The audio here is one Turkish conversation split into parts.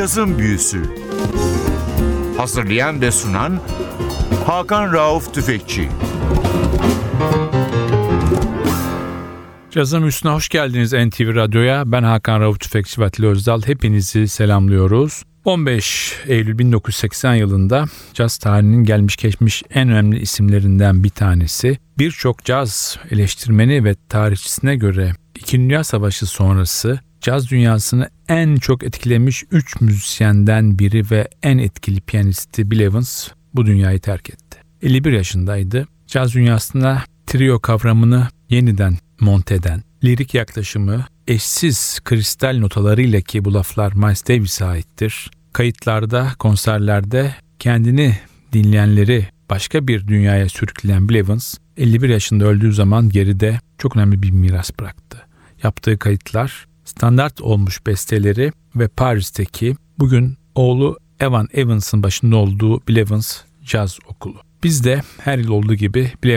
Cazın Büyüsü Hazırlayan ve sunan Hakan Rauf Tüfekçi Cazın Büyüsü'ne hoş geldiniz NTV Radyo'ya. Ben Hakan Rauf Tüfekçi ve Atli Özdal. Hepinizi selamlıyoruz. 15 Eylül 1980 yılında caz tarihinin gelmiş geçmiş en önemli isimlerinden bir tanesi. Birçok caz eleştirmeni ve tarihçisine göre İki Dünya Savaşı sonrası caz dünyasını en çok etkilemiş 3 müzisyenden biri ve en etkili piyanisti Bill Evans bu dünyayı terk etti. 51 yaşındaydı. Caz dünyasına trio kavramını yeniden monte eden, lirik yaklaşımı eşsiz kristal notalarıyla ki bu laflar Miles Davis'e aittir. Kayıtlarda, konserlerde kendini dinleyenleri başka bir dünyaya sürükleyen Bill Evans 51 yaşında öldüğü zaman geride çok önemli bir miras bıraktı. Yaptığı kayıtlar, standart olmuş besteleri ve Paris'teki bugün oğlu Evan Evans'ın başında olduğu Bill Evans Caz Okulu. Biz de her yıl olduğu gibi Bill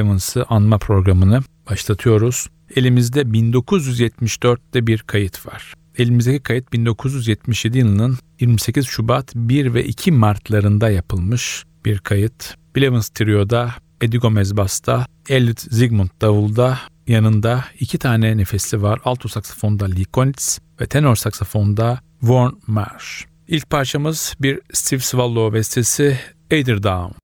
anma programını başlatıyoruz. Elimizde 1974'te bir kayıt var. Elimizdeki kayıt 1977 yılının 28 Şubat 1 ve 2 Martlarında yapılmış bir kayıt. Bill Evans Trio'da, Eddie Gomez Bass'ta, Elliot Zygmunt Davul'da, yanında iki tane nefesli var. Alto saksafonda Lee Konitz ve tenor saksafonda Warren Marsh. İlk parçamız bir Steve Swallow bestesi Eider Down.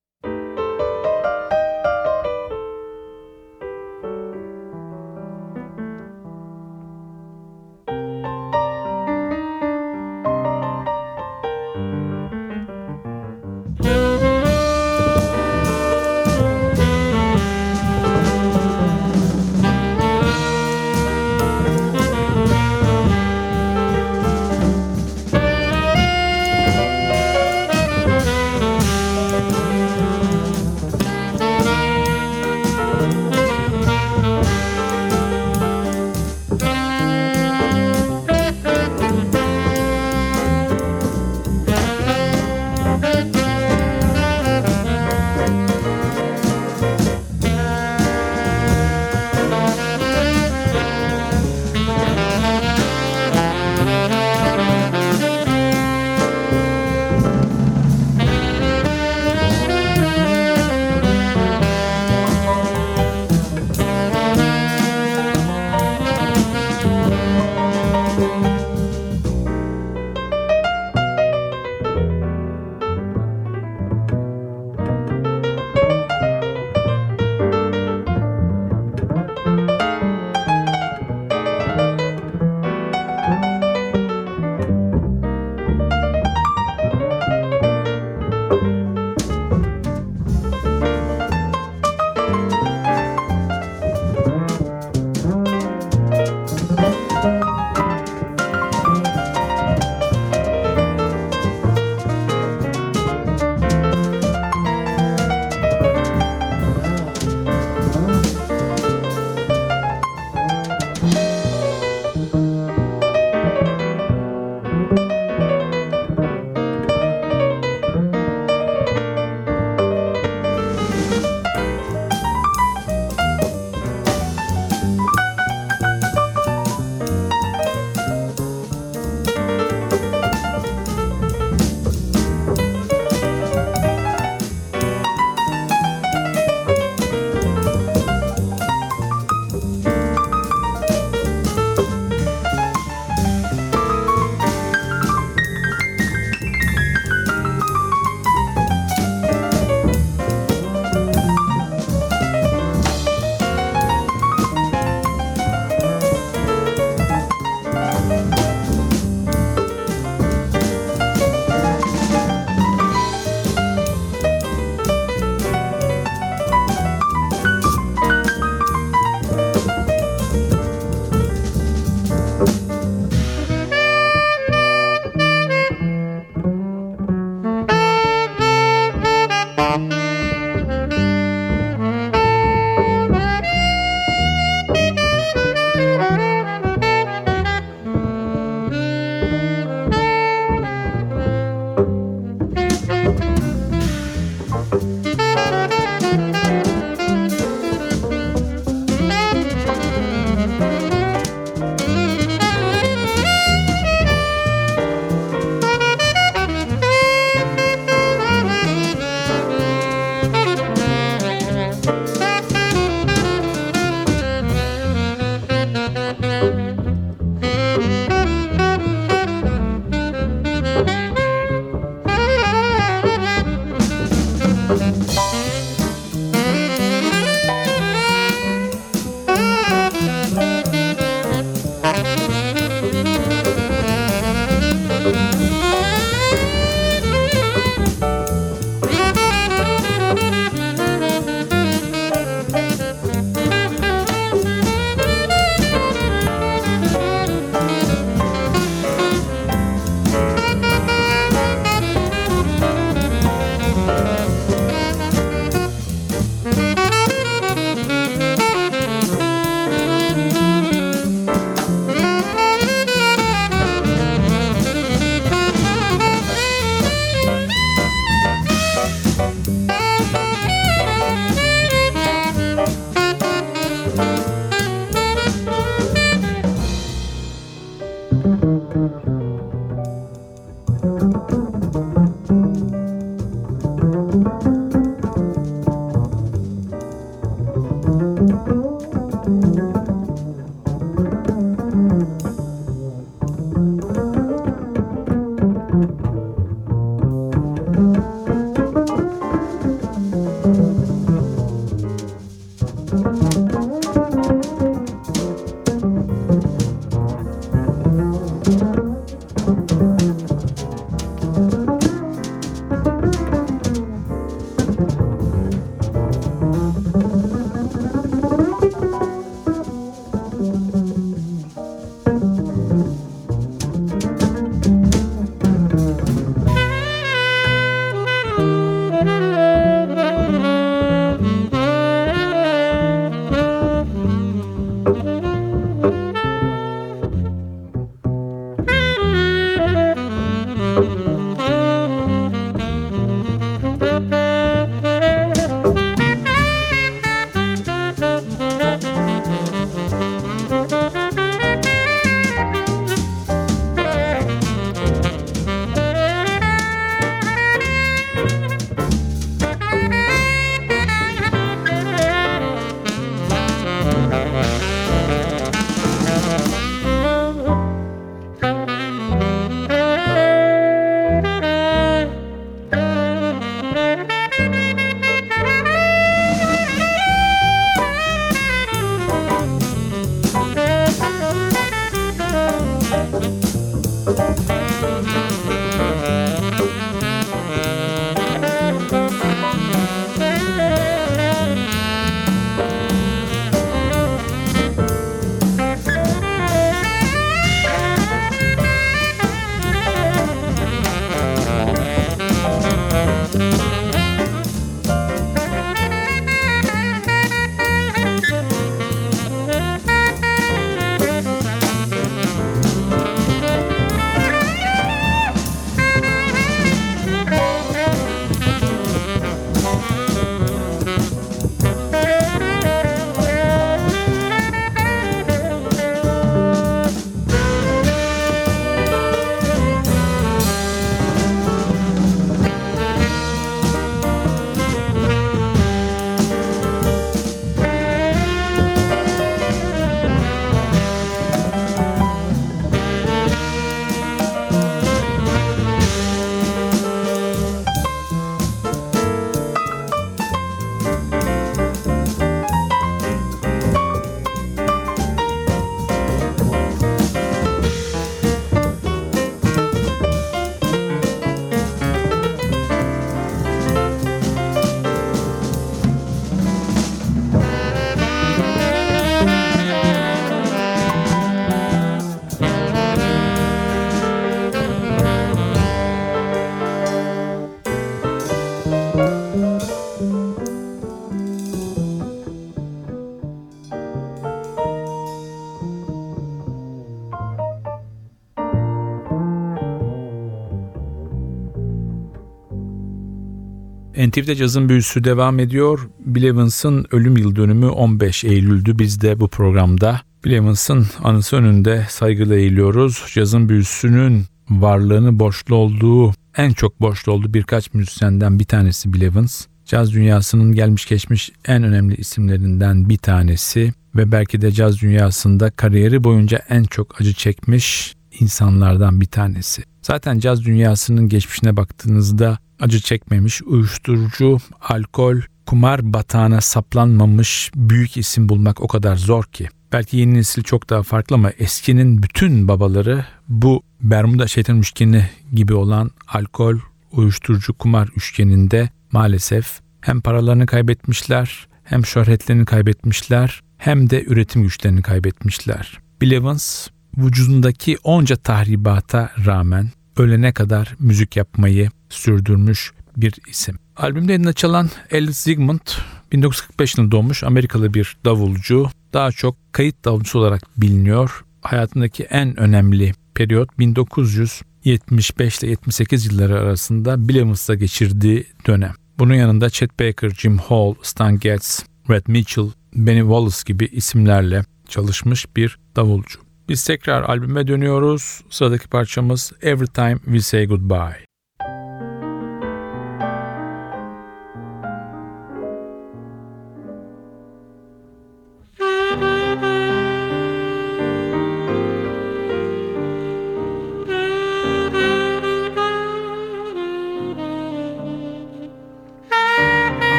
NTV'de cazın büyüsü devam ediyor. Bill Evans'ın ölüm yıl dönümü 15 Eylül'dü. Biz de bu programda Bill Evans'ın anısı önünde saygıyla eğiliyoruz. Cazın büyüsünün varlığını borçlu olduğu, en çok borçlu olduğu birkaç müzisyenden bir tanesi Bill Evans. Caz dünyasının gelmiş geçmiş en önemli isimlerinden bir tanesi ve belki de caz dünyasında kariyeri boyunca en çok acı çekmiş insanlardan bir tanesi. Zaten caz dünyasının geçmişine baktığınızda acı çekmemiş, uyuşturucu, alkol, kumar batağına saplanmamış büyük isim bulmak o kadar zor ki. Belki yeni nesil çok daha farklı ama eskinin bütün babaları bu Bermuda şeytan üçgeni gibi olan alkol, uyuşturucu, kumar üçgeninde maalesef hem paralarını kaybetmişler, hem şöhretlerini kaybetmişler, hem de üretim güçlerini kaybetmişler. Bill Evans vücudundaki onca tahribata rağmen ölene kadar müzik yapmayı sürdürmüş bir isim. Albümde eline çalan Ellis Zygmunt 1945 yılında doğmuş Amerikalı bir davulcu. Daha çok kayıt davulcusu olarak biliniyor. Hayatındaki en önemli periyot 1975 ile 78 yılları arasında Bill Evans'la geçirdiği dönem. Bunun yanında Chet Baker, Jim Hall, Stan Getz, Red Mitchell, Benny Wallace gibi isimlerle çalışmış bir davulcu. Biz tekrar albüme dönüyoruz. Sıradaki parçamız Every Time We Say Goodbye.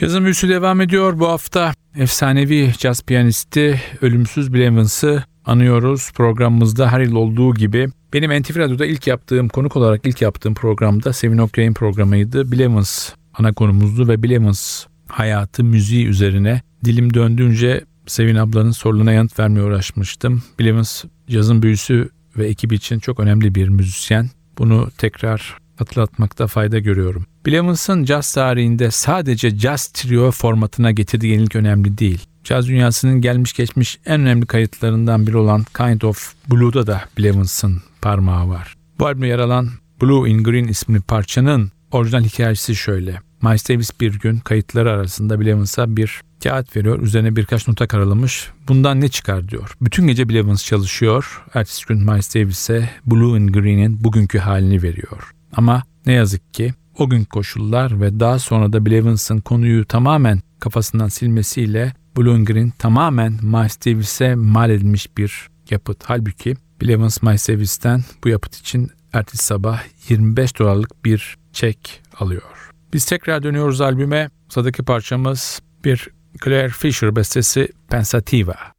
Cazın büyüsü devam ediyor. Bu hafta efsanevi caz piyanisti Ölümsüz Bill anıyoruz. Programımızda her yıl olduğu gibi benim NTV Radyo'da ilk yaptığım, konuk olarak ilk yaptığım programda Sevin Okyay'ın programıydı. Bill Evans ana konumuzdu ve Bill Evans hayatı, müziği üzerine dilim döndüğünce Sevin ablanın sorularına yanıt vermeye uğraşmıştım. Bill Evans cazın büyüsü ve ekibi için çok önemli bir müzisyen. Bunu tekrar hatırlatmakta fayda görüyorum. Bill Evans'ın jazz tarihinde sadece jazz trio formatına getirdiği yenilik önemli değil. Caz dünyasının gelmiş geçmiş en önemli kayıtlarından biri olan Kind of Blue'da da Bill Evans'ın parmağı var. Bu albümde yer alan Blue in Green isimli parçanın orijinal hikayesi şöyle. Miles Davis bir gün kayıtları arasında Bill Evans'a bir kağıt veriyor. Üzerine birkaç nota karalamış. Bundan ne çıkar diyor. Bütün gece Bill Evans çalışıyor. Ertesi gün Miles Davis'e Blue in Green'in bugünkü halini veriyor. Ama ne yazık ki o gün koşullar ve daha sonra da Bill Evans'ın konuyu tamamen kafasından silmesiyle Blue in Green tamamen Miles Davis'e mal edilmiş bir yapıt. Halbuki Bill Evans Miles Davis'ten bu yapıt için ertesi sabah 25 dolarlık bir çek alıyor. Biz tekrar dönüyoruz albüme. Sıradaki parçamız bir Claire Fisher bestesi Pensativa.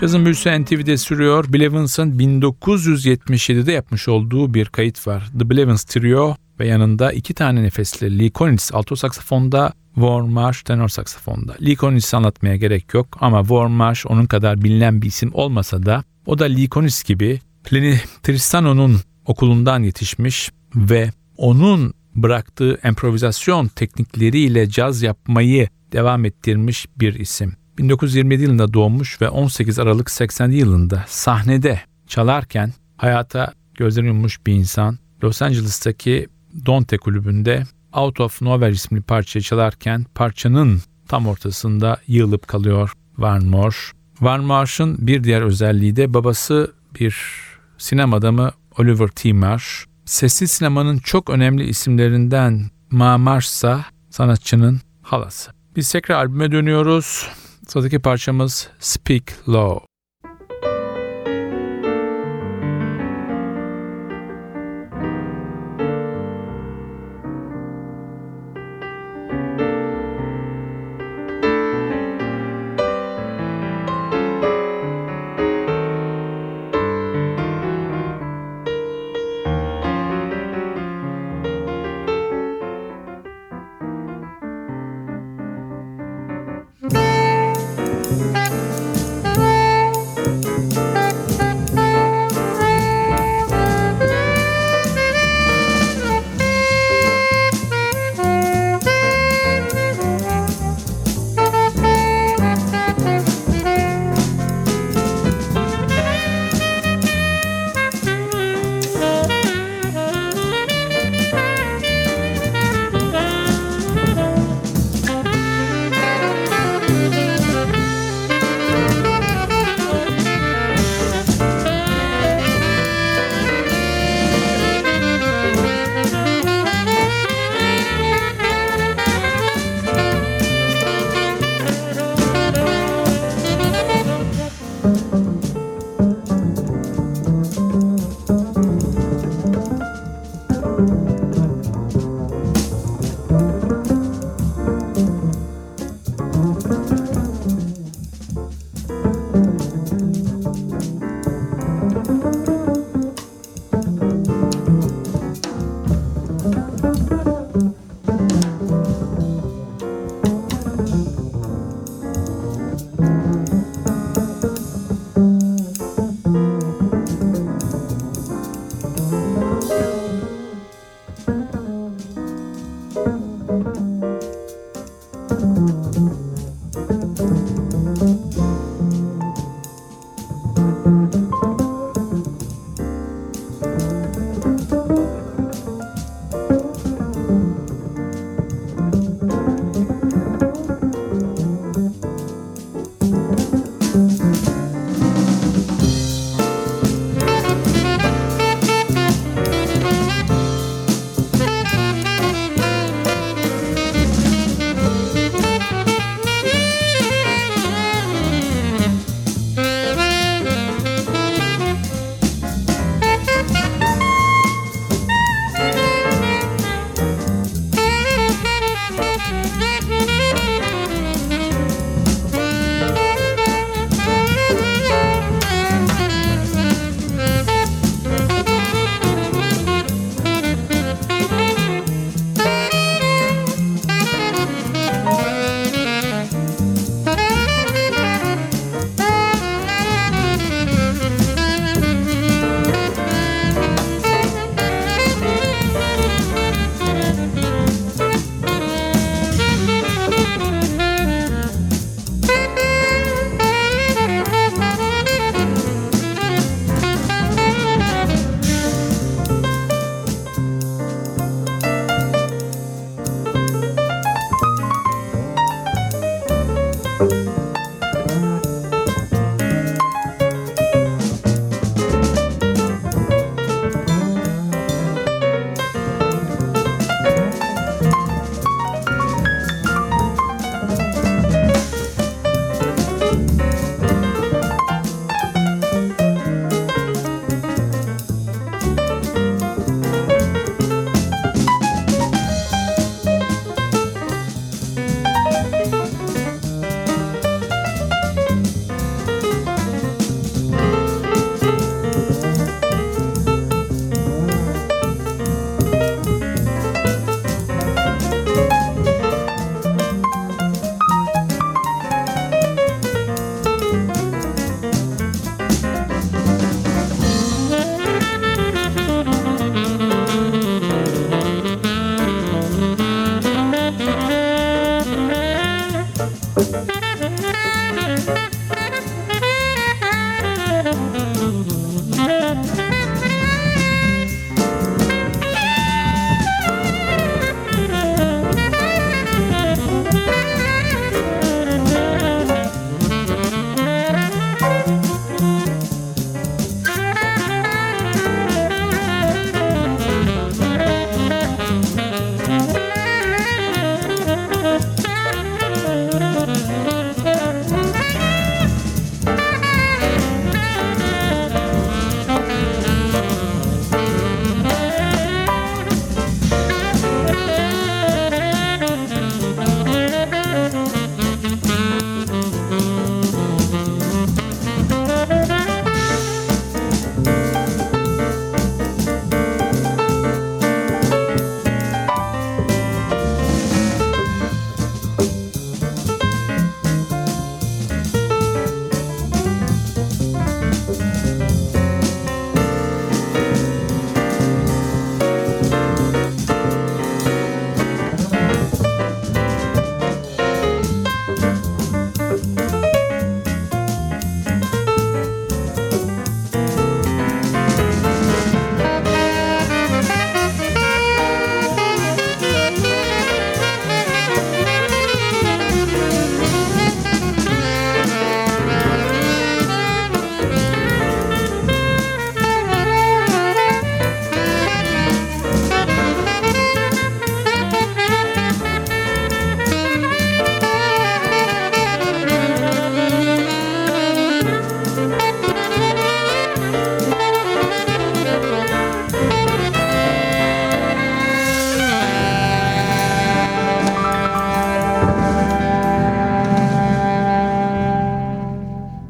Cazın büyüsü NTV'de sürüyor. Bill Evans'ın 1977'de yapmış olduğu bir kayıt var. The Bill Evans Trio ve yanında iki tane nefesli Lee Konitz alto saksafonda, Warren Marsh tenor saksafonda. Lee Konitz'i anlatmaya gerek yok ama Warren Marsh onun kadar bilinen bir isim olmasa da o da Lee Konitz gibi Lenny Tristano'nun okulundan yetişmiş ve onun bıraktığı improvizasyon teknikleriyle caz yapmayı devam ettirmiş bir isim. 1927 yılında doğmuş ve 18 Aralık 80 yılında sahnede çalarken hayata gözlerini yummuş bir insan. Los Angeles'taki Dante kulübünde Out of Nowhere isimli parçayı çalarken parçanın tam ortasında yığılıp kalıyor Van Marsh. Van Marsh'ın bir diğer özelliği de babası bir sinema adamı Oliver T. Marsh. Sesli sinemanın çok önemli isimlerinden Ma Marsh sanatçının halası. Biz tekrar albüme dönüyoruz. Sıradaki parçamız Speak Low.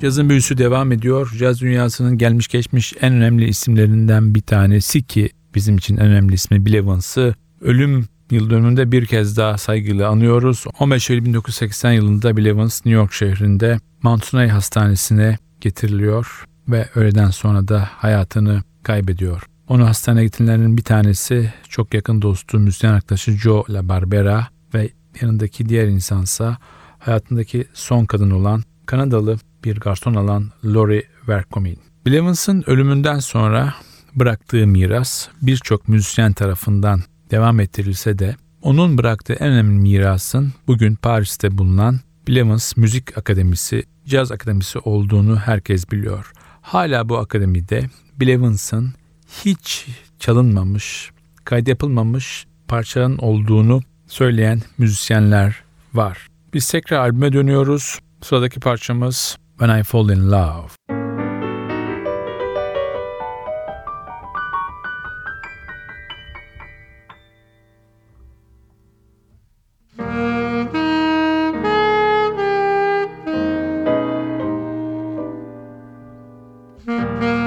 Cazın büyüsü devam ediyor. Caz dünyasının gelmiş geçmiş en önemli isimlerinden bir tanesi ki bizim için en önemli ismi Bill Evans'ı ölüm yıl dönümünde bir kez daha saygıyla anıyoruz. 15 Eylül 1980 yılında Bill Evans New York şehrinde Mount Sinai Hastanesi'ne getiriliyor ve öğleden sonra da hayatını kaybediyor. Onu hastaneye getirenlerin bir tanesi çok yakın dostu müzisyen arkadaşı Joe La Barbera ve yanındaki diğer insansa hayatındaki son kadın olan Kanadalı bir garson alan Lori Vercomin. Bill Evans'ın ölümünden sonra bıraktığı miras birçok müzisyen tarafından devam ettirilse de onun bıraktığı en önemli mirasın bugün Paris'te bulunan Bill Evans Müzik Akademisi, Caz Akademisi olduğunu herkes biliyor. Hala bu akademide Bill Evans'ın hiç çalınmamış, kaydı yapılmamış parçaların olduğunu söyleyen müzisyenler var. Biz tekrar albüme dönüyoruz. Sıradaki parçamız when I fall in love.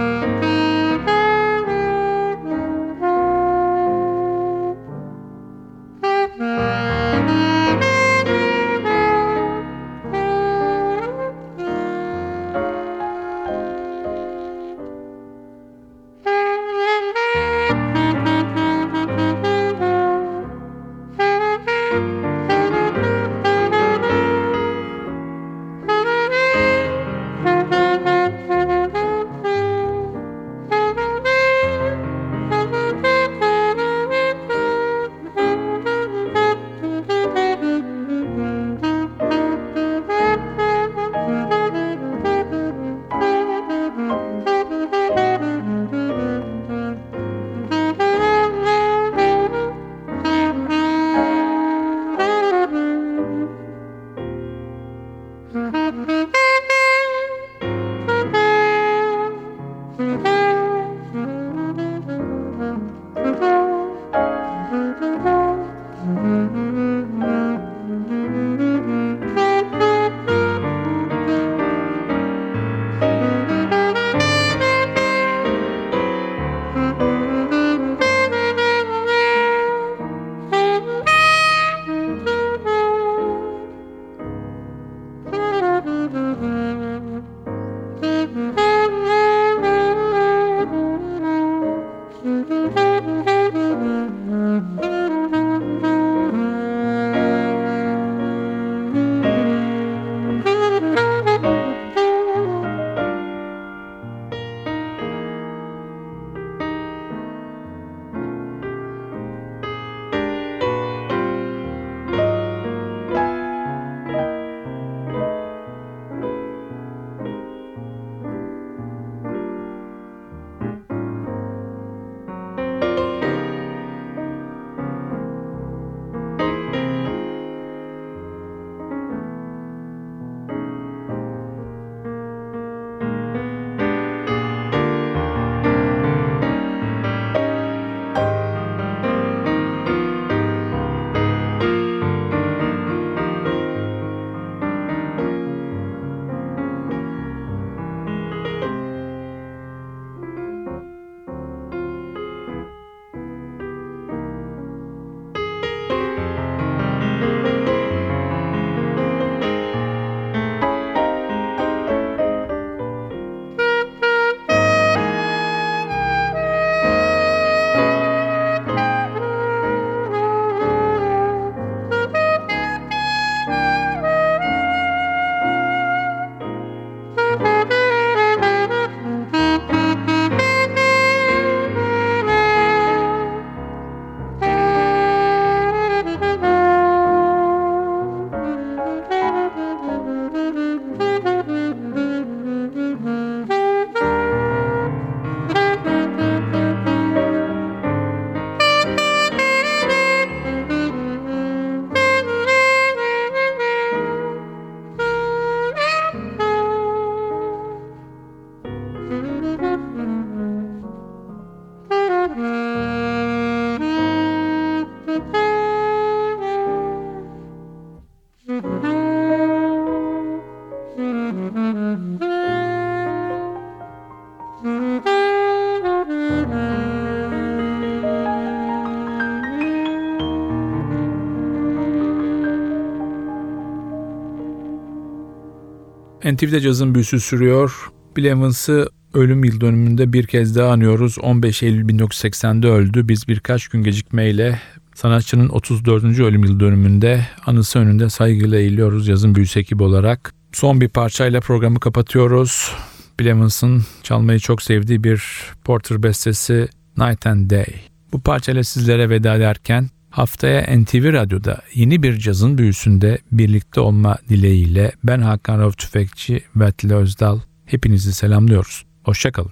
NTV'de cazın büyüsü sürüyor. Bill Evans'ı ölüm yıl dönümünde bir kez daha anıyoruz. 15 Eylül 1980'de öldü. Biz birkaç gün gecikmeyle sanatçının 34. ölüm yıl dönümünde anısı önünde saygıyla eğiliyoruz yazın büyüsü ekibi olarak. Son bir parçayla programı kapatıyoruz. Bill Evans'ın çalmayı çok sevdiği bir Porter bestesi Night and Day. Bu parçayla sizlere veda ederken haftaya NTV Radyo'da yeni bir cazın büyüsünde birlikte olma dileğiyle ben Hakan Rauf Tüfekçi ve Atilla Özdal hepinizi selamlıyoruz. Hoşçakalın.